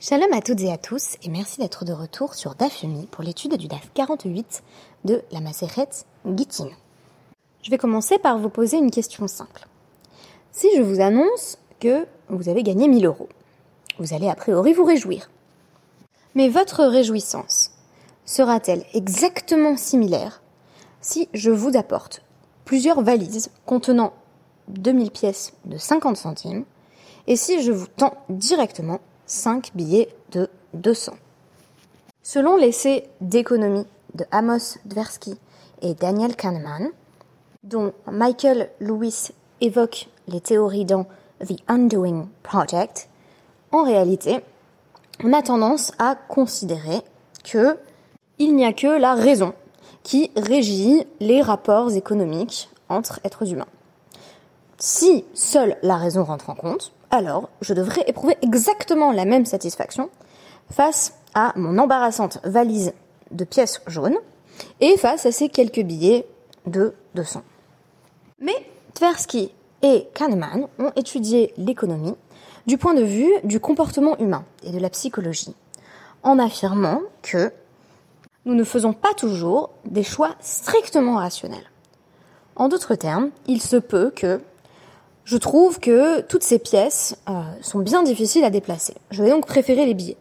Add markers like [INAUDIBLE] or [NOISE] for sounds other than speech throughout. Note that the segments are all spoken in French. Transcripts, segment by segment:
Shalom à toutes et à tous et merci d'être de retour sur Dafumi pour l'étude du DAF 48 de la Maseret Gittin. Je vais commencer par vous poser une question simple. Si je vous annonce que vous avez gagné 1000 euros, vous allez a priori vous réjouir. Mais votre réjouissance sera-t-elle exactement similaire si je vous apporte plusieurs valises contenant 2000 pièces de 50 centimes et si je vous tends directement 5 billets de 200. Selon l'essai d'économie de Amos Tversky et Daniel Kahneman, dont Michael Lewis évoque les théories dans The Undoing Project, en réalité, on a tendance à considérer que il n'y a que la raison qui régit les rapports économiques entre êtres humains. Si seule la raison rentre en compte, alors je devrais éprouver exactement la même satisfaction face à mon embarrassante valise de pièces jaunes et face à ces quelques billets de 200. Mais Tversky et Kahneman ont étudié l'économie du point de vue du comportement humain et de la psychologie, en affirmant que nous ne faisons pas toujours des choix strictement rationnels. En d'autres termes, il se peut que je trouve que toutes ces pièces euh, sont bien difficiles à déplacer. Je vais donc préférer les billets.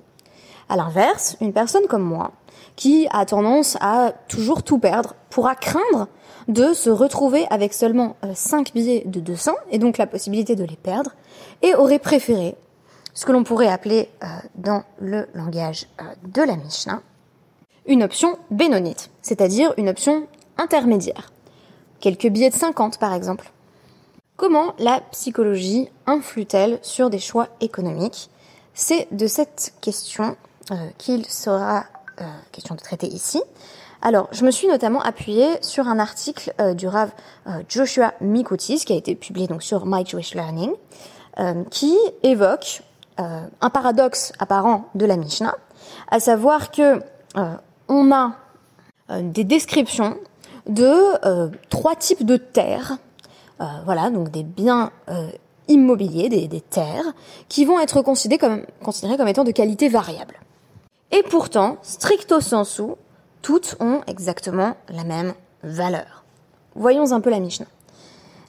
À l'inverse, une personne comme moi, qui a tendance à toujours tout perdre, pourra craindre de se retrouver avec seulement 5 euh, billets de 200 et donc la possibilité de les perdre et aurait préféré ce que l'on pourrait appeler euh, dans le langage de la Mishnah une option bénonite, c'est-à-dire une option intermédiaire. Quelques billets de 50 par exemple. Comment la psychologie influe-t-elle sur des choix économiques? C'est de cette question euh, qu'il sera euh, question de traiter ici. Alors, je me suis notamment appuyée sur un article euh, du Rav Joshua Mikutis, qui a été publié donc sur My Jewish Learning, qui évoque un paradoxe apparent de la Mishnah, à savoir que on a des descriptions de trois types de terres voilà, donc des biens euh, immobiliers, des, terres, qui vont être considérés comme, considérés comme étant de qualité variable. Et pourtant, stricto sensu, toutes ont exactement la même valeur. Voyons un peu la Mishnah.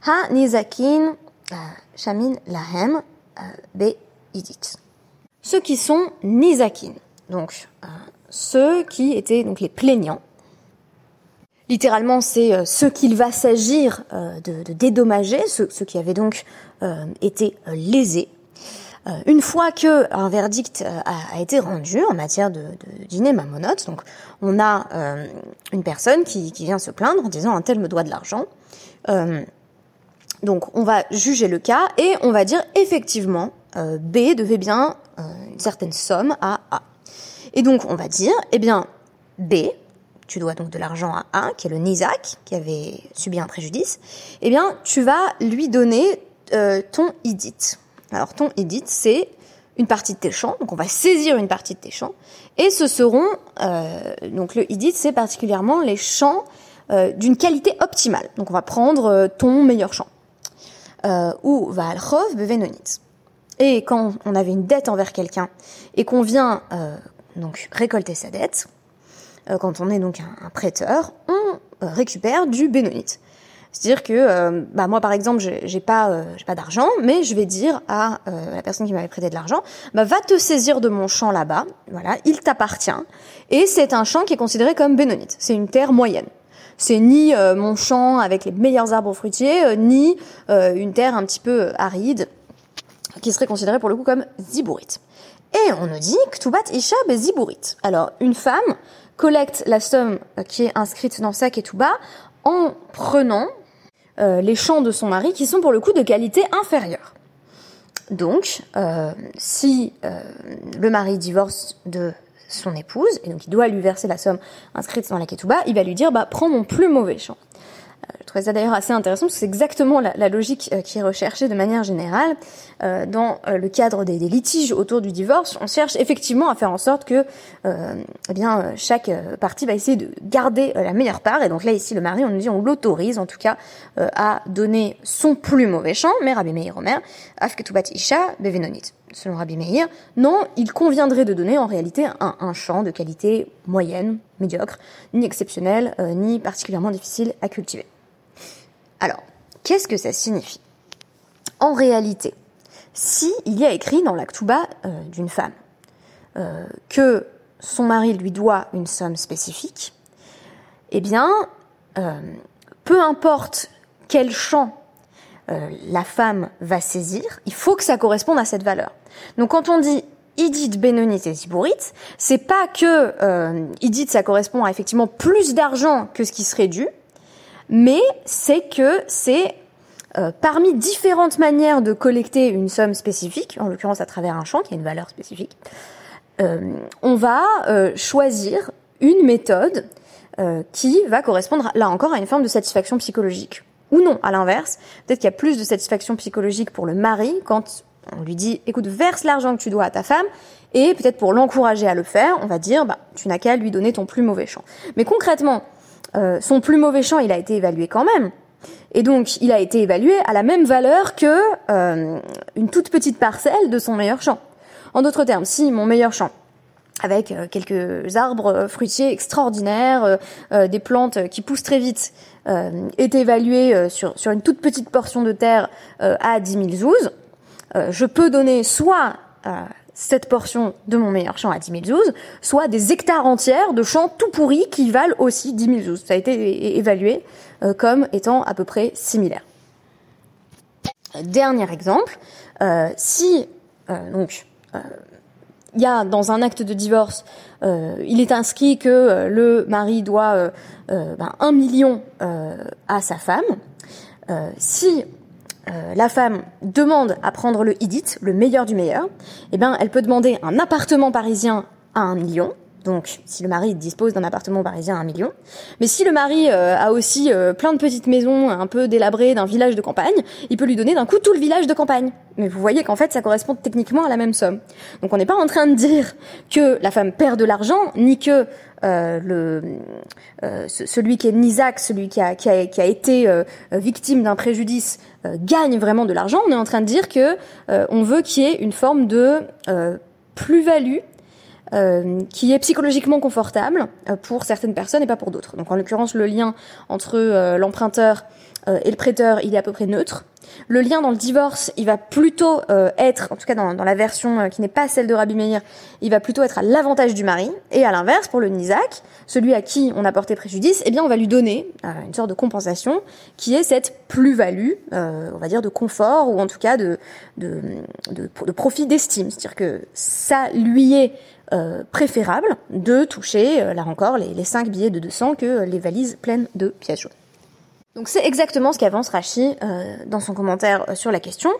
Ha nizakin euh, shamin lahem be idit. Ceux qui sont nizakin, donc ceux qui étaient donc les plaignants, Littéralement, c'est euh, ce qu'il va s'agir euh, de, dédommager, ceux, qui avaient donc euh, été lésés. Une fois que un verdict a, été rendu en matière de, de dîner donc on a une personne qui, vient se plaindre en disant un tel me doit de l'argent. donc on va juger le cas et on va dire effectivement B devait bien une certaine somme à A. Et donc on va dire eh bien B tu dois donc de l'argent à un, qui est le Nizak, qui avait subi un préjudice, eh bien, tu vas lui donner euh, ton idit. Alors, ton idit, c'est une partie de tes champs, donc on va saisir une partie de tes champs, et ce seront, euh, donc le idit, c'est particulièrement les champs euh, d'une qualité optimale. Donc on va prendre ton meilleur champ. ou Valchov Bevenonit. Et quand on avait une dette envers quelqu'un et qu'on vient donc récolter sa dette, euh, quand on est donc un, prêteur, on euh, récupère du bénonite. C'est-à-dire que, euh, bah moi par exemple, j'ai pas, j'ai pas d'argent, mais je vais dire à la personne qui m'avait prêté de l'argent, bah va te saisir de mon champ là-bas, voilà, il t'appartient, et c'est un champ qui est considéré comme bénonite. C'est une terre moyenne. C'est ni mon champ avec les meilleurs arbres fruitiers, ni une terre un petit peu aride, qui serait considérée pour le coup comme zibourite. Et on nous dit Ktubat Isha Zibourite. Alors, une femme collecte la somme euh, qui est inscrite dans sa ketouba en prenant euh, les champs de son mari qui sont pour le coup de qualité inférieure. Donc, euh, si le mari divorce de son épouse, et donc il doit lui verser la somme inscrite dans la ketouba, il va lui dire, bah, prends mon plus mauvais champ. Trouvais ça d'ailleurs assez intéressant parce que c'est exactement la, logique euh, qui est recherchée de manière générale euh, dans euh, le cadre des, litiges autour du divorce. On cherche effectivement à faire en sorte que, eh bien, chaque partie va essayer de garder la meilleure part. Et donc là, ici, le mari, on nous dit, on l'autorise en tout cas à donner son plus mauvais champ, mais Rabbi Meir Omer, Afketubat Isha Bevenonit. selon Rabbi Meir, non, il conviendrait de donner en réalité un, un champ de qualité moyenne, médiocre, ni exceptionnel, euh, ni particulièrement difficile à cultiver. Alors, qu'est-ce que ça signifie? En réalité, si il y a écrit dans l'actuba euh, d'une femme euh, que son mari lui doit une somme spécifique, eh bien, euh, peu importe quel champ la femme va saisir, il faut que ça corresponde à cette valeur. Donc quand on dit Idit, Benonite et Zibourite, c'est pas que Idit ça correspond à effectivement plus d'argent que ce qui serait dû, mais c'est que c'est euh, parmi différentes manières de collecter une somme spécifique, en l'occurrence à travers un champ qui a une valeur spécifique, euh, on va euh, choisir une méthode euh, qui va correspondre là encore à une forme de satisfaction psychologique. Ou non, à l'inverse, peut-être qu'il y a plus de satisfaction psychologique pour le mari quand on lui dit écoute, verse l'argent que tu dois à ta femme, et peut-être pour l'encourager à le faire, on va dire bah, tu n'as qu'à lui donner ton plus mauvais champ. Mais concrètement, euh, son plus mauvais champ, il a été évalué quand même. Et donc, il a été évalué à la même valeur que euh, une toute petite parcelle de son meilleur champ. En d'autres termes, si mon meilleur champ, avec euh, quelques arbres fruitiers extraordinaires, euh, euh, des plantes qui poussent très vite, euh, est évalué euh, sur, sur une toute petite portion de terre euh, à 10 000 zouz, euh, je peux donner soit euh, cette portion de mon meilleur champ à 10 000 zouz, soit des hectares entières de champs tout pourris qui valent aussi 10 000 zouz. Ça a été évalué euh, comme étant à peu près similaire. Dernier exemple, euh, si euh, donc il y a dans un acte de divorce, il est inscrit que le mari doit ben, un million à sa femme. Si euh, la femme demande à prendre le idit, le meilleur du meilleur, eh ben elle peut demander un appartement parisien à un million. Donc, si le mari dispose d'un appartement parisien à un million, mais si le mari euh, a aussi euh, plein de petites maisons un peu délabrées d'un village de campagne, il peut lui donner d'un coup tout le village de campagne. Mais vous voyez qu'en fait, ça correspond techniquement à la même somme. Donc, on n'est pas en train de dire que la femme perd de l'argent, ni que euh, le euh, ce- celui qui est Nisac, celui qui a, qui a, qui a été euh, victime d'un préjudice, euh, gagne vraiment de l'argent. On est en train de dire que on veut qu'il y ait une forme de plus-value euh, qui est psychologiquement confortable euh, pour certaines personnes et pas pour d'autres. Donc en l'occurrence, le lien entre euh, l'emprunteur euh, et le prêteur, il est à peu près neutre. Le lien dans le divorce, il va plutôt euh, être, en tout cas dans, dans la version euh, qui n'est pas celle de Rabbi Meir, il va plutôt être à l'avantage du mari. Et à l'inverse, pour le Nizak, celui à qui on a porté préjudice, eh bien on va lui donner une sorte de compensation qui est cette plus-value, on va dire de confort ou en tout cas de, de, de, de profit d'estime. C'est-à-dire que ça lui est euh, préférable de toucher, euh, là encore, les, les 5 billets de 200 que euh, les valises pleines de pièces jaunes. Donc c'est exactement ce qu'avance Rachi dans son commentaire sur la question,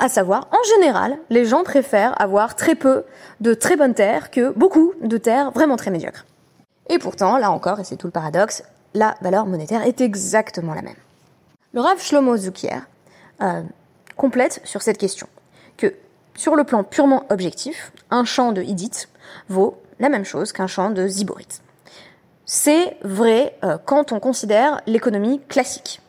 à savoir, en général, les gens préfèrent avoir très peu de très bonnes terres que beaucoup de terres vraiment très médiocres. Et pourtant, là encore, et c'est tout le paradoxe, la valeur monétaire est exactement la même. Le Rav Shlomo Zukier complète sur cette question que, sur le plan purement objectif, un champ de Hidit vaut la même chose qu'un champ de Ziborit. C'est vrai euh, quand on considère l'économie classique.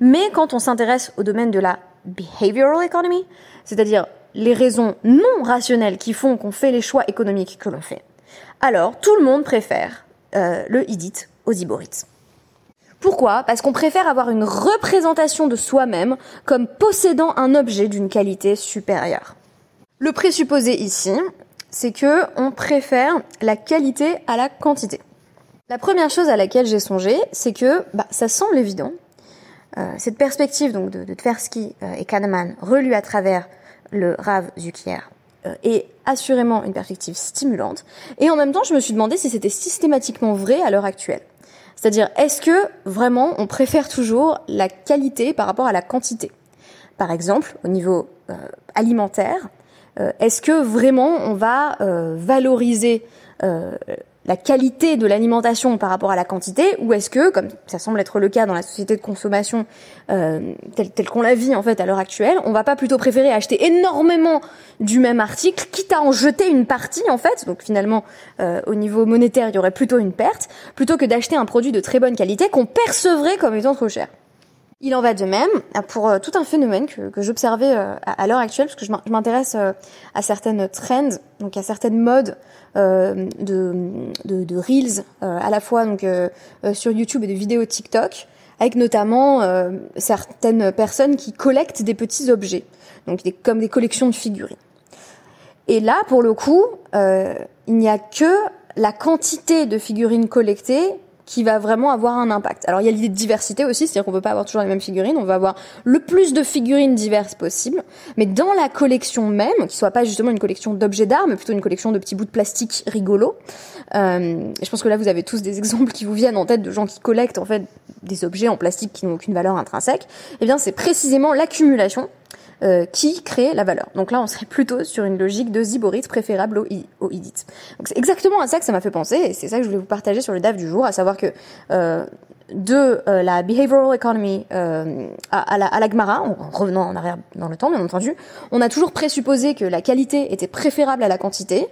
Mais quand on s'intéresse au domaine de la behavioral economy, c'est-à-dire les raisons non rationnelles qui font qu'on fait les choix économiques que l'on fait, alors tout le monde préfère euh, le Hidit aux Ziborites. Pourquoi? Parce qu'on préfère avoir une représentation de soi-même comme possédant un objet d'une qualité supérieure. Le présupposé ici, c'est que on préfère la qualité à la quantité. La première chose à laquelle j'ai songé, c'est que bah, ça semble évident. Euh, cette perspective donc de, de Tversky euh, et Kahneman relue à travers le Rav Zukier euh, est assurément une perspective stimulante. Et en même temps, je me suis demandé si c'était systématiquement vrai à l'heure actuelle. C'est-à-dire, est-ce que vraiment on préfère toujours la qualité par rapport à la quantité? Par exemple, au niveau alimentaire, est-ce que vraiment on va euh, valoriser euh, la qualité de l'alimentation par rapport à la quantité ou est-ce que, comme ça semble être le cas dans la société de consommation euh, telle, qu'on la vit en fait à l'heure actuelle, on va pas plutôt préférer acheter énormément du même article, quitte à en jeter une partie en fait, donc finalement euh, au niveau monétaire il y aurait plutôt une perte, plutôt que d'acheter un produit de très bonne qualité qu'on percevrait comme étant trop cher. Il en va de même pour tout un phénomène que, j'observais à, l'heure actuelle, parce que je m'intéresse à certaines trends, donc à certaines modes de, reels, à la fois sur YouTube et de vidéos TikTok, avec notamment certaines personnes qui collectent des petits objets, donc comme des collections de figurines. Et là, pour le coup, euh, il n'y a que la quantité de figurines collectées qui va vraiment avoir un impact. Alors il y a l'idée de diversité aussi, c'est-à-dire qu'on ne peut pas avoir toujours les mêmes figurines, on va avoir le plus de figurines diverses possible, mais dans la collection même, qui soit pas justement une collection d'objets d'art, mais plutôt une collection de petits bouts de plastique rigolos. Euh, je pense que là vous avez tous des [LAUGHS] exemples qui vous viennent en tête de gens qui collectent en fait des objets en plastique qui n'ont aucune valeur intrinsèque. Eh bien c'est précisément l'accumulation euh, qui crée la valeur. Donc là, on serait plutôt sur une logique de ziborite préférable au. Donc c'est exactement à ça que ça m'a fait penser, et c'est ça que je voulais vous partager sur le DAF du jour, à savoir que euh, de euh, la behavioral economy euh, à, la, à la en revenant en arrière dans le temps, bien entendu, on a toujours présupposé que la qualité était préférable à la quantité,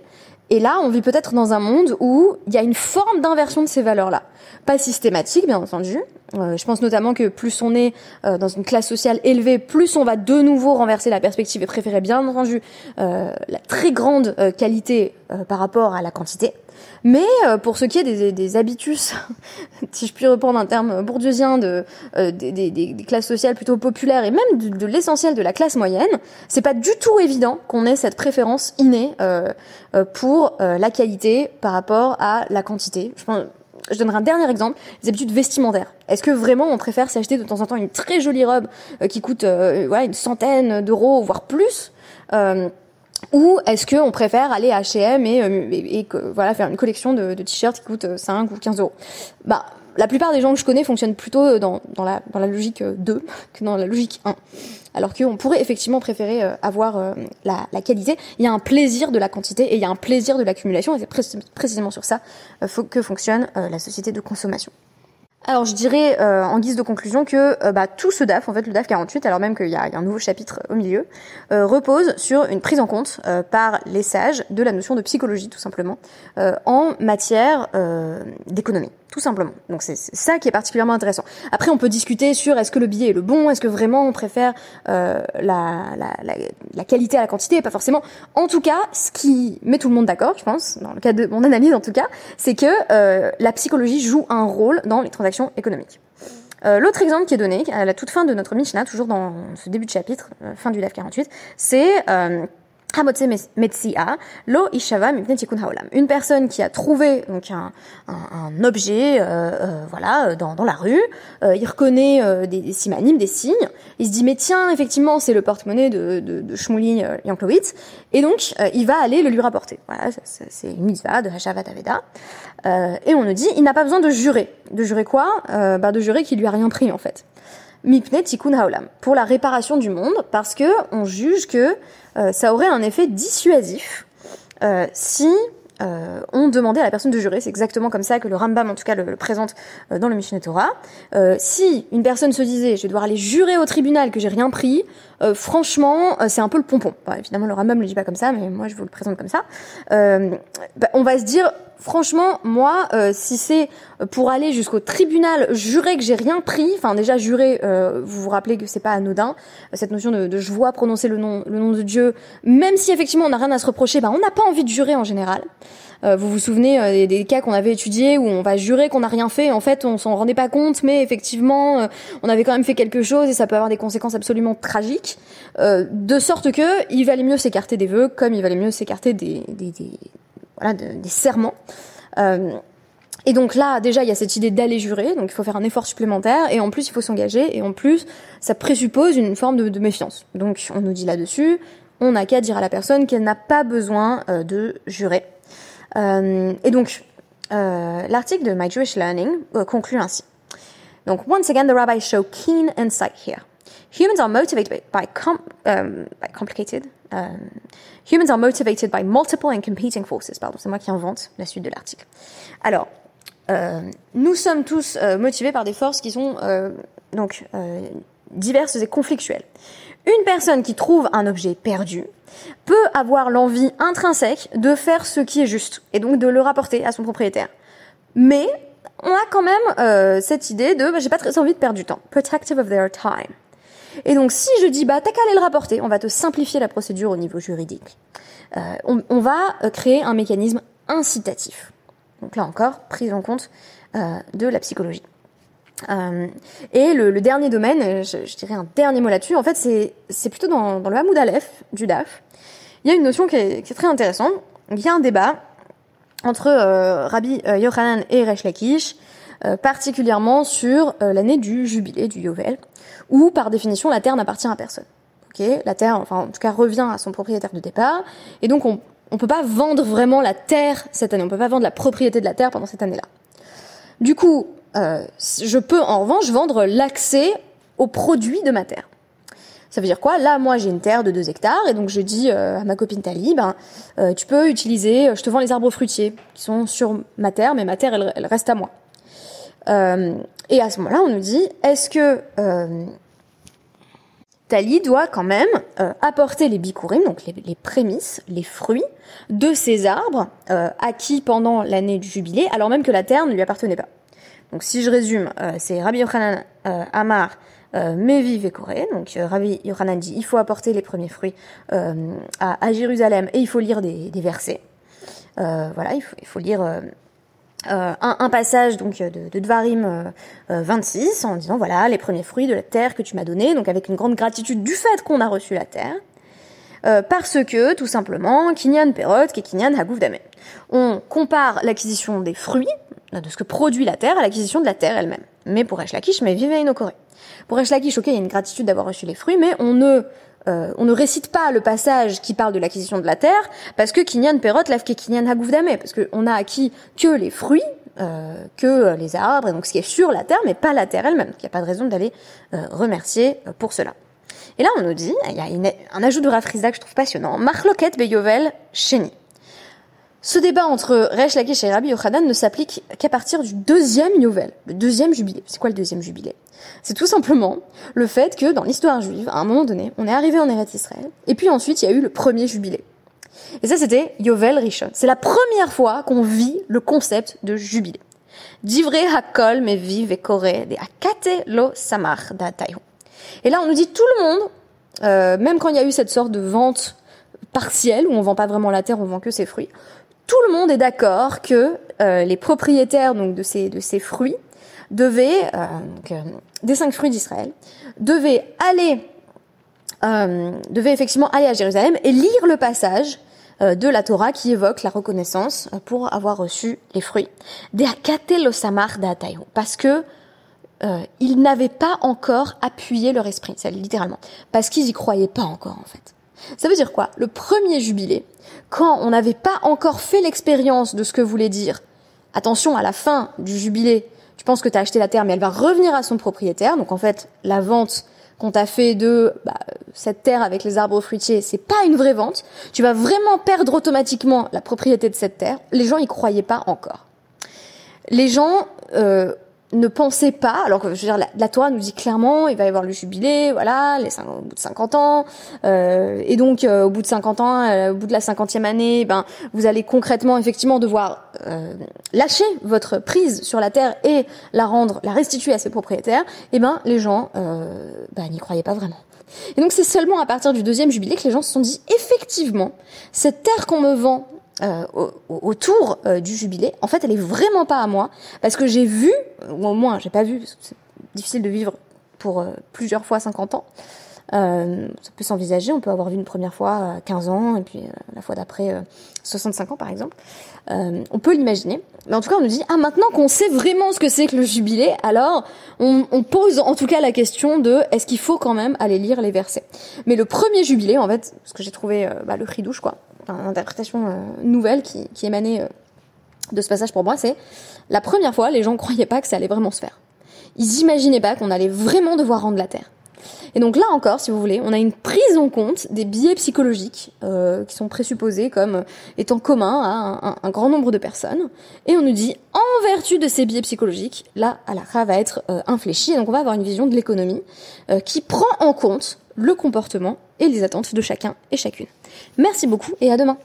et là, on vit peut-être dans un monde où il y a une forme d'inversion de ces valeurs-là. Pas systématique, bien entendu. Euh, je pense notamment que plus on est euh, dans une classe sociale élevée, plus on va de nouveau renverser la perspective et préférer bien entendu euh, la très grande qualité par rapport à la quantité. Mais pour ce qui est des, des habitus, [LAUGHS] si je puis reprendre un terme bourdieusien, de, des, des, des, classes sociales plutôt populaires et même de, de l'essentiel de la classe moyenne, c'est pas du tout évident qu'on ait cette préférence innée pour la qualité par rapport à la quantité. Je pense, je donnerai un dernier exemple, les habitudes vestimentaires. Est-ce que vraiment on préfère s'acheter de temps en temps une très jolie robe euh, qui coûte euh, une centaine d'euros, voire plus euh, ou est-ce qu'on préfère aller à H&M et, et, voilà faire une collection de, de t-shirts qui coûtent 5 ou 15 euros? Bah la plupart des gens que je connais fonctionnent plutôt dans, dans, la, logique 2 [LAUGHS] que dans la logique 1 alors qu'on pourrait effectivement préférer euh, avoir euh, la, qualité. Il y a un plaisir de la quantité et il y a un plaisir de l'accumulation, et c'est précisément sur ça euh, que fonctionne la société de consommation. Alors je dirais en guise de conclusion que bah, tout ce DAF, en fait le DAF 48, alors même qu'il y, a un nouveau chapitre au milieu, repose sur une prise en compte par les sages de la notion de psychologie tout simplement en matière d'économie tout simplement. Donc c'est ça qui est particulièrement intéressant. Après, on peut discuter sur est-ce que le billet est le bon, est-ce que vraiment on préfère euh, la, la, la, la, qualité à la quantité, pas forcément. En tout cas, ce qui met tout le monde d'accord, je pense, dans le cas de mon analyse en tout cas, c'est que euh, la psychologie joue un rôle dans les transactions économiques. Euh, L'autre exemple qui est donné à la toute fin de notre Mishnah, toujours dans ce début de chapitre, euh, fin du DAF 48, c'est euh, Une personne qui a trouvé donc un, un, objet, euh, euh, voilà, dans, dans, la rue, euh, il reconnaît euh, des, des simanimes, des signes. Il se dit mais tiens, effectivement, c'est le porte-monnaie de, de, de Shmulin euh, Yanklowitz, et donc il va aller le lui rapporter. Voilà, c'est une mitzvah de Hashavat Aveda. et on nous dit, il n'a pas besoin de jurer. De jurer quoi? Bah, De jurer qu'il lui a rien pris en fait. Pour la réparation du monde, parce que on juge que euh, ça aurait un effet dissuasif euh, si euh, on demandait à la personne de jurer, c'est exactement comme ça que le Rambam en tout cas le, présente euh, dans le Mishneh Torah. Si une personne se disait je vais devoir aller jurer au tribunal que j'ai rien pris, euh, franchement c'est un peu le pompon. Bah, évidemment le Rambam ne le dit pas comme ça, mais moi je vous le présente comme ça. Bah, on va se dire franchement, moi, euh, si c'est pour aller jusqu'au tribunal, jurer que j'ai rien pris, enfin déjà jurer, euh, vous vous rappelez que c'est pas anodin, cette notion de, de, je vois prononcer le nom, le nom de Dieu, même si effectivement on n'a rien à se reprocher, ben on n'a pas envie de jurer en général. Euh, vous vous souvenez des, des, cas qu'on avait étudiés où on va jurer qu'on n'a rien fait, en fait on s'en rendait pas compte, mais effectivement on avait quand même fait quelque chose et ça peut avoir des conséquences absolument tragiques, de sorte que il valait mieux s'écarter des vœux comme il valait mieux s'écarter des, des, des voilà, de, des serments. Euh, et donc là, déjà, il y a cette idée d'aller jurer, donc il faut faire un effort supplémentaire, et en plus, il faut s'engager, et en plus, ça présuppose une forme de, de méfiance. Donc, on nous dit là-dessus, on n'a qu'à dire à la personne qu'elle n'a pas besoin euh, de jurer. Euh, et donc, euh, l'article de My Jewish Learning euh, conclut ainsi. Donc, once again, the rabbis show keen insight here. Humans are motivated by, um, complicated. Um, humans are motivated by multiple and competing forces. Pardon, c'est moi qui invente la suite de l'article. Alors, nous sommes tous motivés par des forces qui sont donc diverses et conflictuelles. Une personne qui trouve un objet perdu peut avoir l'envie intrinsèque de faire ce qui est juste et donc de le rapporter à son propriétaire. Mais on a quand même euh, cette idée de bah, j'ai pas très envie de perdre du temps. Protective of their time. Et donc si je dis bah t'as qu'à aller le rapporter, on va te simplifier la procédure au niveau juridique. Euh, on, va euh, créer un mécanisme incitatif. Donc là encore, prise en compte de la psychologie. Euh, et le, le, dernier domaine, je, je, dirais un dernier mot là-dessus, en fait c'est plutôt dans, dans le Hamoud Aleph du DAF. Il y a une notion qui est, qui est très intéressante. Il y a un débat entre euh, Rabbi euh, Yochanan et Resh Lakish, euh, particulièrement sur l'année du jubilé, du Yovel, où par définition la terre n'appartient à personne. Okay la terre, enfin en tout cas, revient à son propriétaire de départ, et donc on on peut pas vendre vraiment la terre cette année, on peut pas vendre la propriété de la terre pendant cette année-là. Du coup, euh, je peux en revanche vendre l'accès aux produits de ma terre. Ça veut dire quoi? Là, moi, j'ai une terre de 2 hectares et donc je dis euh, à ma copine Tali, ben, euh, tu peux utiliser, euh, je te vends les arbres fruitiers qui sont sur ma terre, mais ma terre, elle, elle reste à moi. Euh, et à ce moment-là, on nous dit, est-ce que Tali doit quand même apporter les bikurim, donc les, les, prémices, les fruits de ces arbres acquis pendant l'année du jubilé, alors même que la terre ne lui appartenait pas? Donc si je résume, c'est Rabbi Yochanan Amar euh, Mevi Vekoré. Donc euh, Rabbi Yochanan dit il faut apporter les premiers fruits euh, à, Jérusalem et il faut lire des, versets. Euh, voilà, il faut, lire euh, un, passage donc de, de Dvarim 26 en disant voilà les premiers fruits de la terre que tu m'as donné, donc avec une grande gratitude du fait qu'on a reçu la terre. parce que, tout simplement, Kinyan Perot Kinyan Hagouf Damen. On compare l'acquisition des fruits, de ce que produit la terre, à l'acquisition de la terre elle-même. Mais pour Lakish, mais vive Corée. Pour Resh Lakish, ok, il y a une gratitude d'avoir reçu les fruits, mais on ne euh, on ne récite pas le passage qui parle de l'acquisition de la terre parce que Kinyan Perot lave ke Kinyan Hagouvdame, parce qu'on a acquis que les fruits, euh, que les arbres, et donc ce qui est sur la terre, mais pas la terre elle-même. Donc il n'y a pas de raison d'aller euh, remercier euh, pour cela. Et là, on nous dit, il y a une, un ajout de Rafrizda que je trouve passionnant. Marloket Beyovel Sheni. Ce débat entre Resh Lakish et Rabbi Yochanan ne s'applique qu'à partir du deuxième Yovel, le deuxième jubilé. C'est quoi le deuxième jubilé? C'est tout simplement le fait que dans l'histoire juive, à un moment donné, on est arrivé en Eretz Israël, et puis ensuite il y a eu le premier jubilé. Et ça c'était Yovel Rishon. C'est la première fois qu'on vit le concept de jubilé. Divré hakol me vive et de akate lo samar Et là on nous dit tout le monde, euh, même quand il y a eu cette sorte de vente partielle où on vend pas vraiment la terre, on vend que ses fruits, tout le monde est d'accord que euh, les propriétaires donc de ces fruits devaient euh, euh, des cinq fruits d'Israël devaient aller effectivement aller à Jérusalem et lire le passage de la Torah qui évoque la reconnaissance pour avoir reçu les fruits. Parce que ils n'avaient pas encore appuyé leur esprit, c'est littéralement, parce qu'ils y croyaient pas encore en fait. Ça veut dire quoi? Le premier jubilé, quand on n'avait pas encore fait l'expérience de ce que voulait dire, attention, à la fin du jubilé, tu penses que tu as acheté la terre, mais elle va revenir à son propriétaire. Donc en fait, la vente qu'on t'a fait de bah, cette terre avec les arbres fruitiers, c'est pas une vraie vente. Tu vas vraiment perdre automatiquement la propriété de cette terre. Les gens y croyaient pas encore. Les gens euh, ne pensez pas, alors que je veux dire, la, la, Torah nous dit clairement, il va y avoir le jubilé, voilà, les 5, au bout de 50 ans, euh, et donc euh, au bout de 50 ans, euh, au bout de la 50e année, ben vous allez concrètement effectivement devoir euh, lâcher votre prise sur la terre et la rendre, la restituer à ses propriétaires. Et ben les gens, euh, ben, n'y croyaient pas vraiment. Et donc c'est seulement à partir du deuxième jubilé que les gens se sont dit effectivement, cette terre qu'on me vend euh, autour euh, du jubilé, en fait, elle est vraiment pas à moi parce que j'ai vu, ou au moins j'ai pas vu, c'est difficile de vivre pour euh, plusieurs fois 50 ans. Ça peut s'envisager, on peut avoir vu une première fois 15 ans et puis la fois d'après 65 ans par exemple. On peut l'imaginer, mais en tout cas on nous dit ah maintenant qu'on sait vraiment ce que c'est que le jubilé, alors on, on, pose en tout cas la question de est-ce qu'il faut quand même aller lire les versets? Mais le premier jubilé en fait, ce que j'ai trouvé bah, le quoi, une interprétation euh, nouvelle qui, qui émanait euh, de ce passage pour moi, c'est la première fois, les gens croyaient pas que ça allait vraiment se faire. Ils imaginaient pas qu'on allait vraiment devoir rendre la Terre. Et donc là encore, si vous voulez, on a une prise en compte des biais psychologiques euh, qui sont présupposés comme étant communs à un, grand nombre de personnes. Et on nous dit, en vertu de ces biais psychologiques, là, la va être euh, infléchie. Et donc on va avoir une vision de l'économie euh, qui prend en compte le comportement et les attentes de chacun et chacune. Merci beaucoup et à demain.